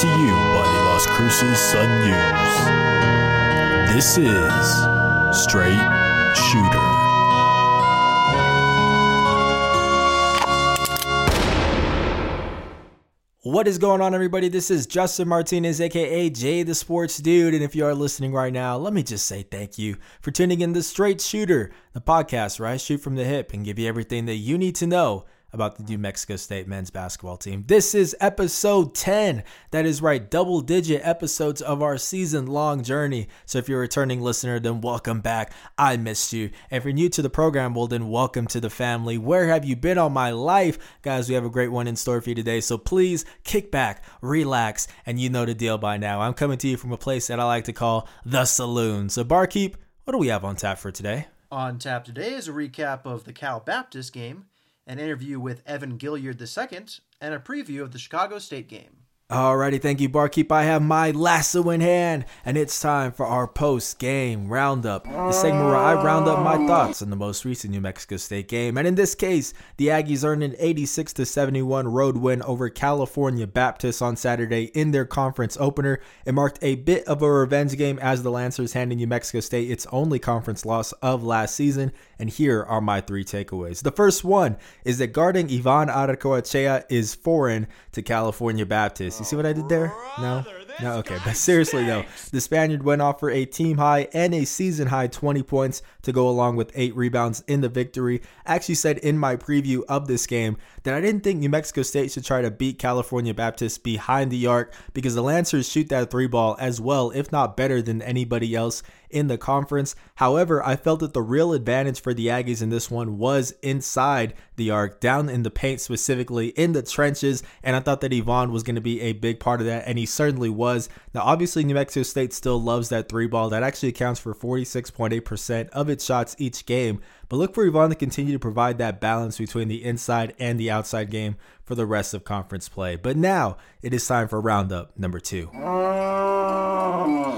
to you by the Las Cruces Sun News. This is Straight Shooter. What is going on, everybody? This is Justin Martinez, aka Jay the Sports Dude. And if you are listening right now, let me just say thank you for tuning in to Straight Shooter, the podcast where I shoot from the hip and give you everything that you need to know about the New Mexico State men's basketball team. This is episode 10. That is right, double digit episodes of our season long journey. So if you're a returning listener, then welcome back. I missed you. If you're new to the program, well, then welcome to the family. Where have you been all my life? Guys, we have a great one in store for you today. So please kick back, relax, and you know the deal by now. I'm coming to you from a place that I like to call the saloon. So, barkeep, what do we have on tap for today? On tap today is a recap of the Cal Baptist game an interview with Evan Gilliard II, and a preview of the Chicago State game. Alrighty, thank you, Barkeep. I have my lasso in hand, and it's time for our post-game roundup. The segment where I round up my thoughts on the most recent New Mexico State game. And in this case, the Aggies earned an 86 71 road win over California Baptist on Saturday in their conference opener. It marked a bit of a revenge game as the Lancers handed New Mexico State its only conference loss of last season. And here are my three takeaways. The first one is that guarding Ivan Aurrecoechea is foreign to California Baptist. You see what I did there? No? No, okay. But seriously, though, the Spaniard went off for a team high and a season high 20 points to go along with eight rebounds in the victory. I actually said in my preview of this game that I didn't think New Mexico State should try to beat California Baptist behind the arc because the Lancers shoot that three ball as well, if not better than anybody else in the conference. However, I felt that the real advantage for the Aggies in this one was inside the arc, down in the paint specifically, in the trenches, and I thought that Ivan was going to be a big part of that, and he certainly was. Now, obviously, New Mexico State still loves that three ball. That actually accounts for 46.8% of its shots each game, but look for Ivan to continue to provide that balance between the inside and the outside game for the rest of conference play. But now it is time for roundup number two.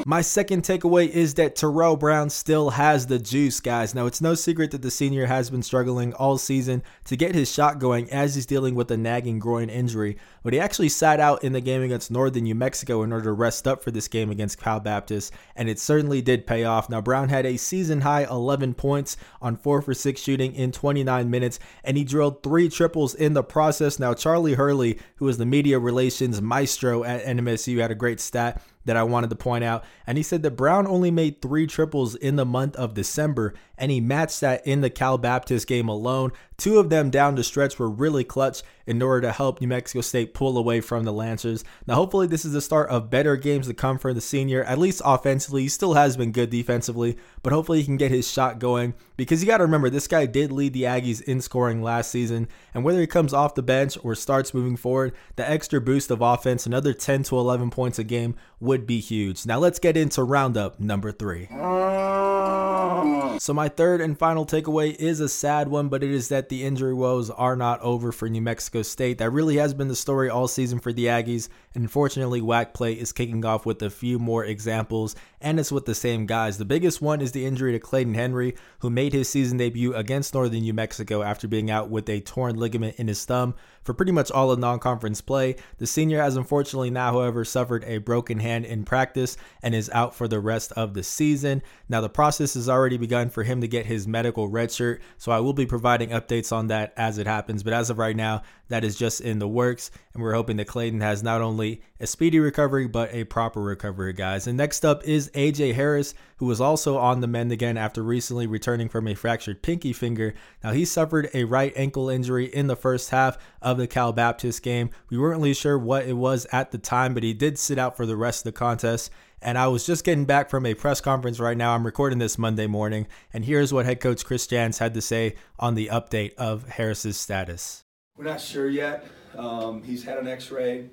My second takeaway is that Terrell Brown still has the juice, guys. Now, it's no secret that the senior has been struggling all season to get his shot going as he's dealing with a nagging groin injury, but he actually sat out in the game against Northern New Mexico in order to rest up for this game against Cal Baptist, and it certainly did pay off. Now, Brown had a season high 11 points on 4 for 6 shooting in 29 minutes, and he drilled three triples in the process. Now, Charlie Hurley, who is the media relations maestro at NMSU, had a great stat that I wanted to point out. And he said that Brown only made three triples in the month of December, and he matched that in the Cal Baptist game alone. Two of them down the stretch were really clutch in order to help New Mexico State pull away from the Lancers. Now, hopefully, this is the start of better games to come for the senior, at least offensively. He still has been good defensively, but hopefully, he can get his shot going because you got to remember, this guy did lead the Aggies in scoring last season. And whether he comes off the bench or starts moving forward, the extra boost of offense, another 10 to 11 points a game, would be huge. Now, let's get into roundup number three. Ah. So, my third and final takeaway is a sad one, but it is that the injury woes are not over for New Mexico State. That really has been the story all season for the Aggies. And unfortunately, WAC play is kicking off with a few more examples, and it's with the same guys. The biggest one is the injury to Clayton Henry, who made his season debut against Northern New Mexico after being out with a torn ligament in his thumb for pretty much all of non conference play. The senior has unfortunately now, however, suffered a broken hand in practice and is out for the rest of the season. Now, the process has already begun for him to get his medical red shirt, so I will be providing updates on that as it happens. But as of right now, that is just in the works, and we're hoping that Clayton has not only a speedy recovery, but a proper recovery, guys. And next up is AJ Harris, who was also on the mend again after recently returning from a fractured pinky finger. Now, he suffered a right ankle injury in the first half of the Cal Baptist game. We weren't really sure what it was at the time, but he did sit out for the rest of the contest. And I was just getting back from a press conference right now. I'm recording this Monday morning, and here's what head coach Chris Jans had to say on the update of Harris's status. We're not sure yet. Um, he's had an X-ray.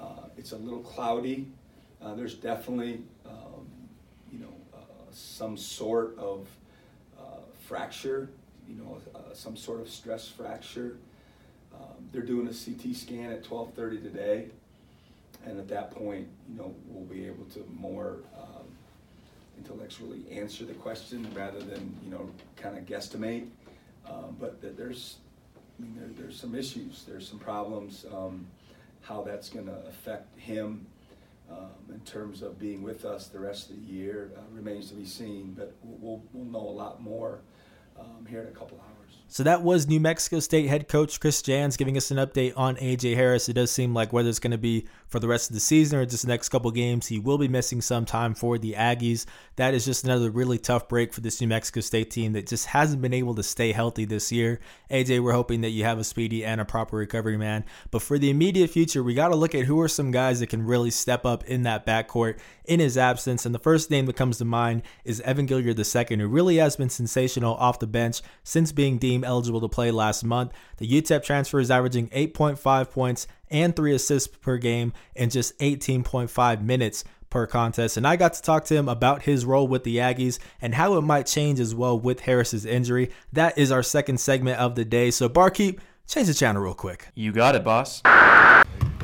Uh, it's a little cloudy. Uh, there's definitely, uh, some sort of uh, fracture. You know, uh, some sort of stress fracture. Um, they're doing a CT scan at 12:30 today, and at that point, you know, we'll be able to more um, intellectually answer the question rather than you know kind of guesstimate. Um, but th- there's I mean, there, there's some issues, there's some problems. Um, how that's going to affect him um, in terms of being with us the rest of the year uh, remains to be seen. But we'll, we'll know a lot more um, here in a couple hours. So that was New Mexico State head coach Chris Jans giving us an update on AJ Harris. It does seem like whether it's going to be for the rest of the season or just the next couple games, he will be missing some time for the Aggies. That is just another really tough break for this New Mexico State team that just hasn't been able to stay healthy this year. AJ, we're hoping that you have a speedy and a proper recovery, man. But for the immediate future, we got to look at who are some guys that can really step up in that backcourt in his absence. And the first name that comes to mind is Evan Gilliard II, who really has been sensational off the bench since being deemed eligible to play last month. The UTEP transfer is averaging 8.5 points and 3 assists per game in just 18.5 minutes per contest. And I got to talk to him about his role with the Aggies and how it might change as well with Harris's injury. That is our second segment of the day. So, Barkeep, change the channel real quick. You got it, boss.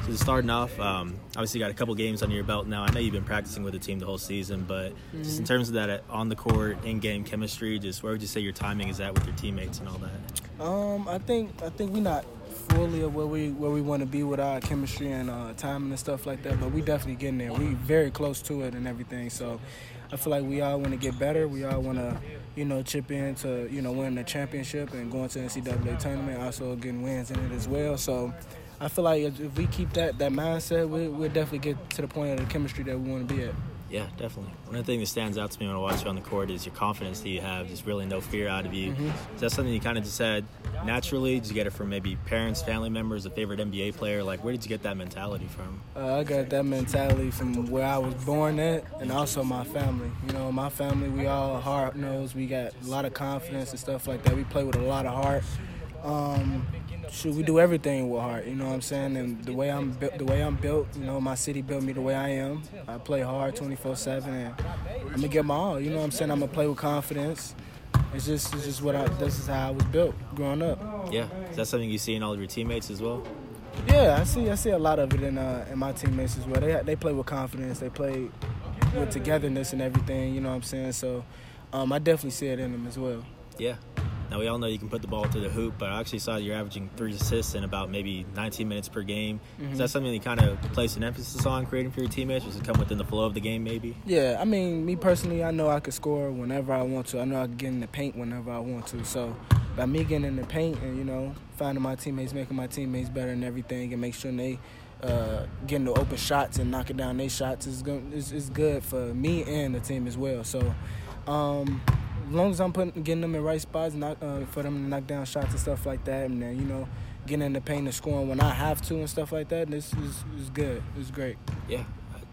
So starting off, um, obviously you got a couple games under your belt now. I know you've been practicing with the team the whole season, but mm-hmm. just in terms of that on the court, in-game chemistry, just where would you say your timing is at with your teammates and all that? Um, I think I think we're not fully of where we where we want to be with our chemistry and uh, timing and stuff like that, but we definitely getting there. We very close to it and everything. So I feel like we all want to get better. We all want to, you know, chip in to you know win the championship and going to NCAA tournament, also getting wins in it as well. So I feel like if we keep that that mindset, we, we'll definitely get to the point of the chemistry that we want to be at. Yeah, definitely. One of the things that stands out to me when I watch you on the court is your confidence that you have. There's really no fear out of you. Mm-hmm. Is that something you kind of just had naturally? Did you get it from maybe parents, family members, a favorite NBA player? Like, where did you get that mentality from? Uh, I got that mentality from where I was born at, and also my family. You know, my family, we all hard nosed. We got a lot of confidence and stuff like that. We play with a lot of heart. Um, shoot, we do everything with heart. You know what I'm saying? And the way I'm built, the way I'm built, you know, my city built me the way I am. I play hard 24/7, and I'm gonna get my all. You know what I'm saying? I'm gonna play with confidence. It's just, it's just what I. This is how I was built growing up. Yeah, is that something you see in all of your teammates as well? Yeah, I see. I see a lot of it in uh, in my teammates as well. They they play with confidence. They play with togetherness and everything. You know what I'm saying? So, um, I definitely see it in them as well. Yeah, now we all know you can put the ball to the hoop, but I actually saw you're averaging three assists in about maybe 19 minutes per game. Mm-hmm. Is that something you kind of place an emphasis on creating for your teammates, or does it come within the flow of the game, maybe? Yeah, I mean, me personally, I know I could score whenever I want to. I know I can get in the paint whenever I want to. So by me getting in the paint and you know finding my teammates, making my teammates better and everything, and make sure they uh, getting the open shots and knocking down their shots is, going, is, is good for me and the team as well. So. Um, as long as I'm putting getting them in right spots, not uh, for them to knock down shots and stuff like that, and then you know getting in the paint and scoring when I have to and stuff like that, this is is good. It's great. Yeah.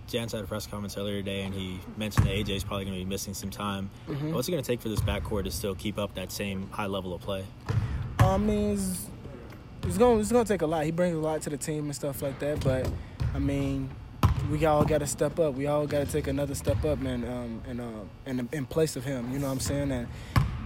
Jans had a press conference earlier today, and he mentioned that AJ is probably going to be missing some time. Mm-hmm. What's it going to take for this backcourt to still keep up that same high level of play? I mean, it's, it's going it's going to take a lot. He brings a lot to the team and stuff like that, but I mean, we all got to step up. We all got to take another step up, man, um, and uh, in, in place of him. You know what I'm saying? And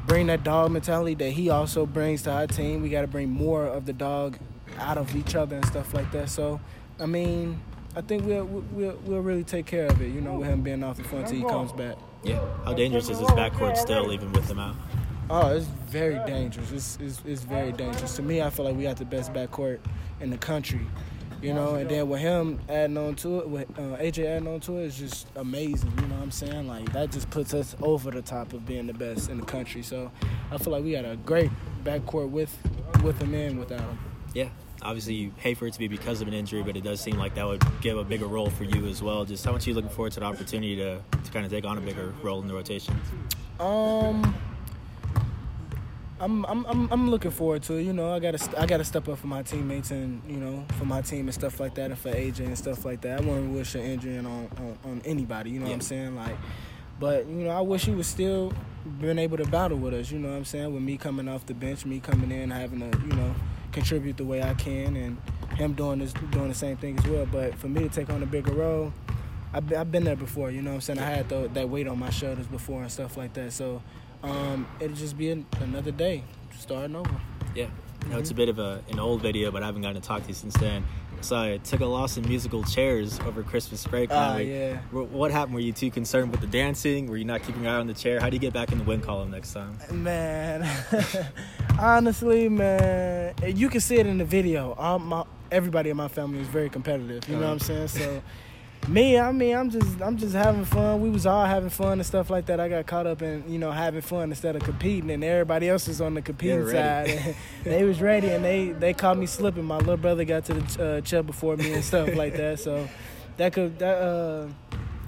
bring that dog mentality that he also brings to our team. We got to bring more of the dog out of each other and stuff like that. So, I mean, I think we'll we'll, we'll really take care of it. You know, with him being off the front till he comes back. Yeah. How dangerous is this backcourt still, even with him out? Oh, it's very dangerous. It's, it's, it's very dangerous. To me, I feel like we got the best backcourt in the country you know. And then with him adding on to it, with uh, AJ adding on to it, it's just amazing. You know what I'm saying? Like that just puts us over the top of being the best in the country. So I feel like we got a great backcourt with with him and without him. Yeah. Obviously, you hate for it to be because of an injury, but it does seem like that would give a bigger role for you as well. Just how much are you looking forward to the opportunity to, to kind of take on a bigger role in the rotation? Um, I'm, I'm I'm I'm looking forward to it. You know, I gotta I gotta step up for my teammates and you know for my team and stuff like that, and for AJ and stuff like that. I wouldn't wish an injury on on, on anybody. You know yeah. what I'm saying? Like, but you know, I wish he was still been able to battle with us. You know what I'm saying? With me coming off the bench, me coming in, having to you know contribute the way I can, and him doing this doing the same thing as well. But for me to take on a bigger role. I've been, I've been there before, you know what I'm saying? I had the, that weight on my shoulders before and stuff like that. So um, it'll just be an, another day starting over. Yeah. Mm-hmm. Now, it's a bit of a, an old video, but I haven't gotten to talk to you since then. So I took a loss in musical chairs over Christmas break. Ah, uh, yeah. What happened? Were you too concerned with the dancing? Were you not keeping your eye on the chair? How do you get back in the win column next time? Man, honestly, man, you can see it in the video. My everybody in my family is very competitive. You know Uh-huh. what I'm saying? So. Me, I mean, I'm just, I'm just having fun. We was all having fun and stuff like that. I got caught up in, you know, having fun instead of competing, and everybody else is on the competing side. And they was ready, and they, they caught me slipping. My little brother got to the uh, chub before me and stuff like that. So that could, that uh,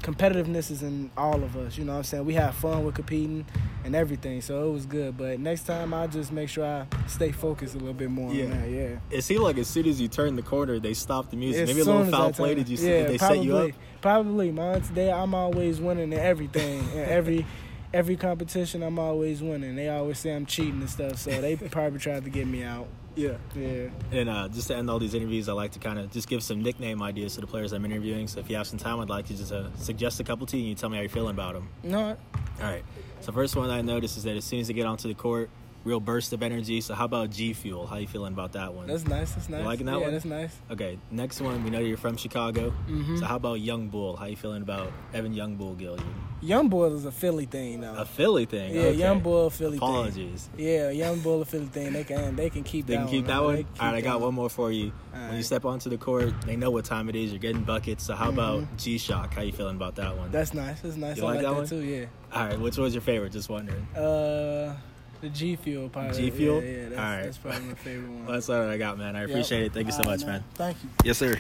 competitiveness is in all of us. You know what I'm saying? We have fun with competing and everything, so it was good. But next time, I'll just make sure I stay focused a little bit more Yeah. on that. Yeah. It seemed like as soon as you turned the corner, they stopped the music. As Maybe a little foul I play. Did you see? Yeah, did they probably, set you up? Probably. Mine today, I'm always winning in everything. In every every competition, I'm always winning. They always say I'm cheating and stuff, so they probably tried to get me out. Yeah. Yeah. And uh, just to end all these interviews, I like to kind of just give some nickname ideas to the players I'm interviewing. So if you have some time, I'd like to just uh, suggest a couple to you and you tell me how you're feeling about them. No, All right. So first one I noticed is that as soon as they get onto the court, real burst of energy. So how about G Fuel? How you feeling about that one? that's nice. That's nice. liking that yeah, one? that's nice. Okay, next one. We know you're from Chicago. Mhm. So how about Young Bull? How you feeling about Evan Young Bull Gilliard? Young boy is a Philly thing, though. A Philly thing. yeah, okay. young boy, Philly thing. Apologies. thing. Yeah, young boy, Philly thing. They can they can keep They that can keep one. that They one. can keep All right, I got one more for you. All When you step onto the court, they know what time it is. You're getting buckets. So how about G Shock? How you feeling about that one? That's nice. That's nice. You I like like that that, one? too. Yeah. All right, which one's your favorite? Just wondering. Uh, the G Fuel part. G Fuel? Yeah, yeah that's, All right. that's probably my favorite one. Well, that's all I got, man. I appreciate it. Thank you so All much, right, man. Thank you. Yes, sir.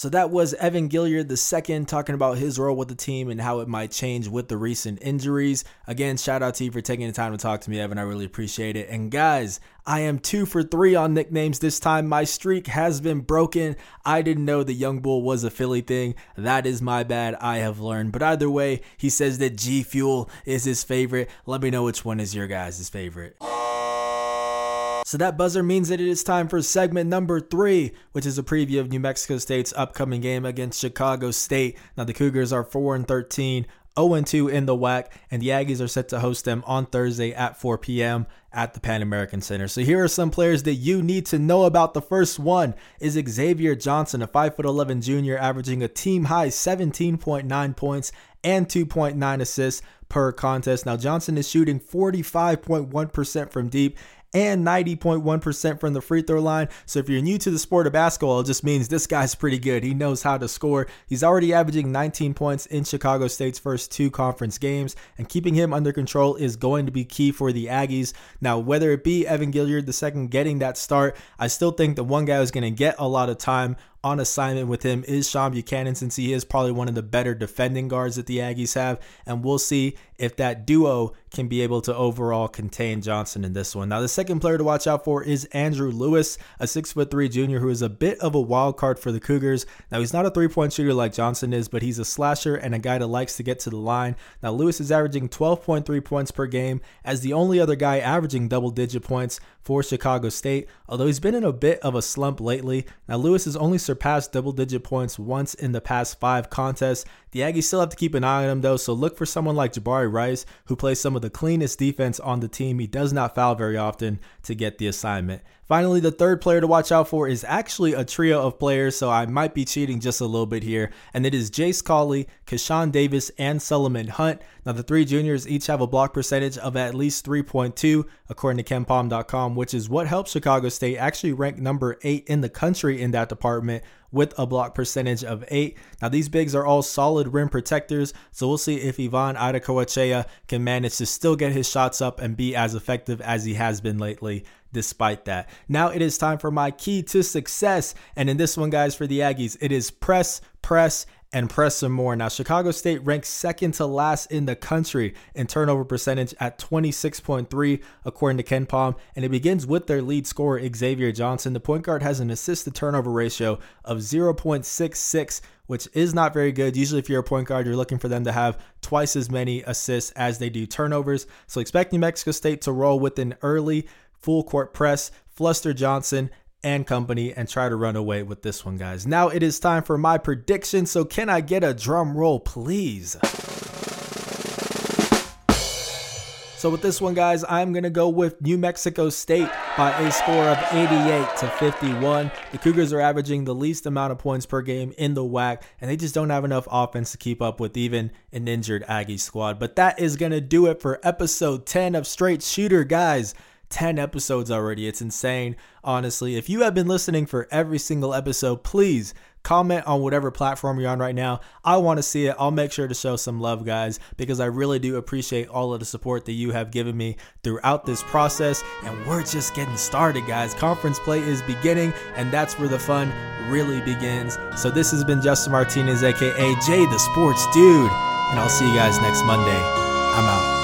So that was Evan Gilliard II talking about his role with the team and how it might change with the recent injuries. Again, shout out to you for taking the time to talk to me, Evan. I really appreciate it. And guys, I am two for three on nicknames this time. My streak has been broken. I didn't know the Young Bull was a Philly thing. That is my bad. I have learned. But either way, he says that G Fuel is his favorite. Let me know which one is your guys' favorite. So that buzzer means that it is time for segment number three, which is a preview of New Mexico State's upcoming game against Chicago State. Now the Cougars are 4 and 13, 0 and 2 in the WAC, and the Aggies are set to host them on Thursday at 4 p.m. at the Pan American Center. So here are some players that you need to know about. The first one is Xavier Johnson, a 5'11 junior, averaging a team high 17.9 points and 2.9 assists per contest. Now Johnson is shooting 45.1% from deep and 90.1% from the free throw line. So if you're new to the sport of basketball, it just means this guy's pretty good. He knows how to score. He's already averaging 19 points in Chicago State's first two conference games, and keeping him under control is going to be key for the Aggies. Now, whether it be Evan Gilliard II getting that start, I still think the one guy who's going to get a lot of time on assignment with him is Sean Buchanan since he is probably one of the better defending guards that the Aggies have. And we'll see if that duo can be able to overall contain Johnson in this one. Now, the second player to watch out for is Andrew Lewis, a six foot three junior who is a bit of a wild card for the Cougars. Now, he's not a three point shooter like Johnson is, but he's a slasher and a guy that likes to get to the line. Now, Lewis is averaging 12.3 points per game as the only other guy averaging double digit points for Chicago State, although he's been in a bit of a slump lately. Now, Lewis has only surpassed double digit points once in the past five contests. The Aggies still have to keep an eye on him though, so look for someone like Jabari Rice, who plays some of the cleanest defense on the team. He does not foul very often to get the assignment. Finally, the third player to watch out for is actually a trio of players, so I might be cheating just a little bit here, and it is Jace Cawley, Kashawn Davis, and Solomon Hunt. Now, the three juniors each have a block percentage of at least 3.2, according to KenPom.com, which is what helps Chicago State actually rank number eight in the country in that department with a block percentage of 8. Now, these bigs are all solid rim protectors, so we'll see if Ivan Aurrecoechea can manage to still get his shots up and be as effective as he has been lately despite that. Now it is time for my key to success. And in this one, guys, for the Aggies, it is press, press, and press some more. Now, Chicago State ranks second to last in the country in turnover percentage at 26.3, according to KenPom. And it begins with their lead scorer, Xavier Johnson. The point guard has an assist to turnover ratio of 0.66, which is not very good. Usually, if you're a point guard, you're looking for them to have twice as many assists as they do turnovers. So expect New Mexico State to roll with an early full court press, fluster Johnson and company, and try to run away with this one, guys. Now it is time for my prediction. So, can I get a drum roll, please? So with this one, guys, I'm going to go with New Mexico State by a score of 88 to 51. The Cougars are averaging the least amount of points per game in the WAC, and they just don't have enough offense to keep up with even an injured Aggie squad. But that is going to do it for episode 10 of Straight Shooter, guys. 10 episodes already. It's insane, honestly. If you have been listening for every single episode, please comment on whatever platform you're on right now. I want to see it. I'll make sure to show some love, guys, because I really do appreciate all of the support that you have given me throughout this process. And we're just getting started, guys. Conference play is beginning, and that's where the fun really begins. So, this has been Justin Martinez, aka Jay the Sports Dude, and I'll see you guys next Monday. I'm out.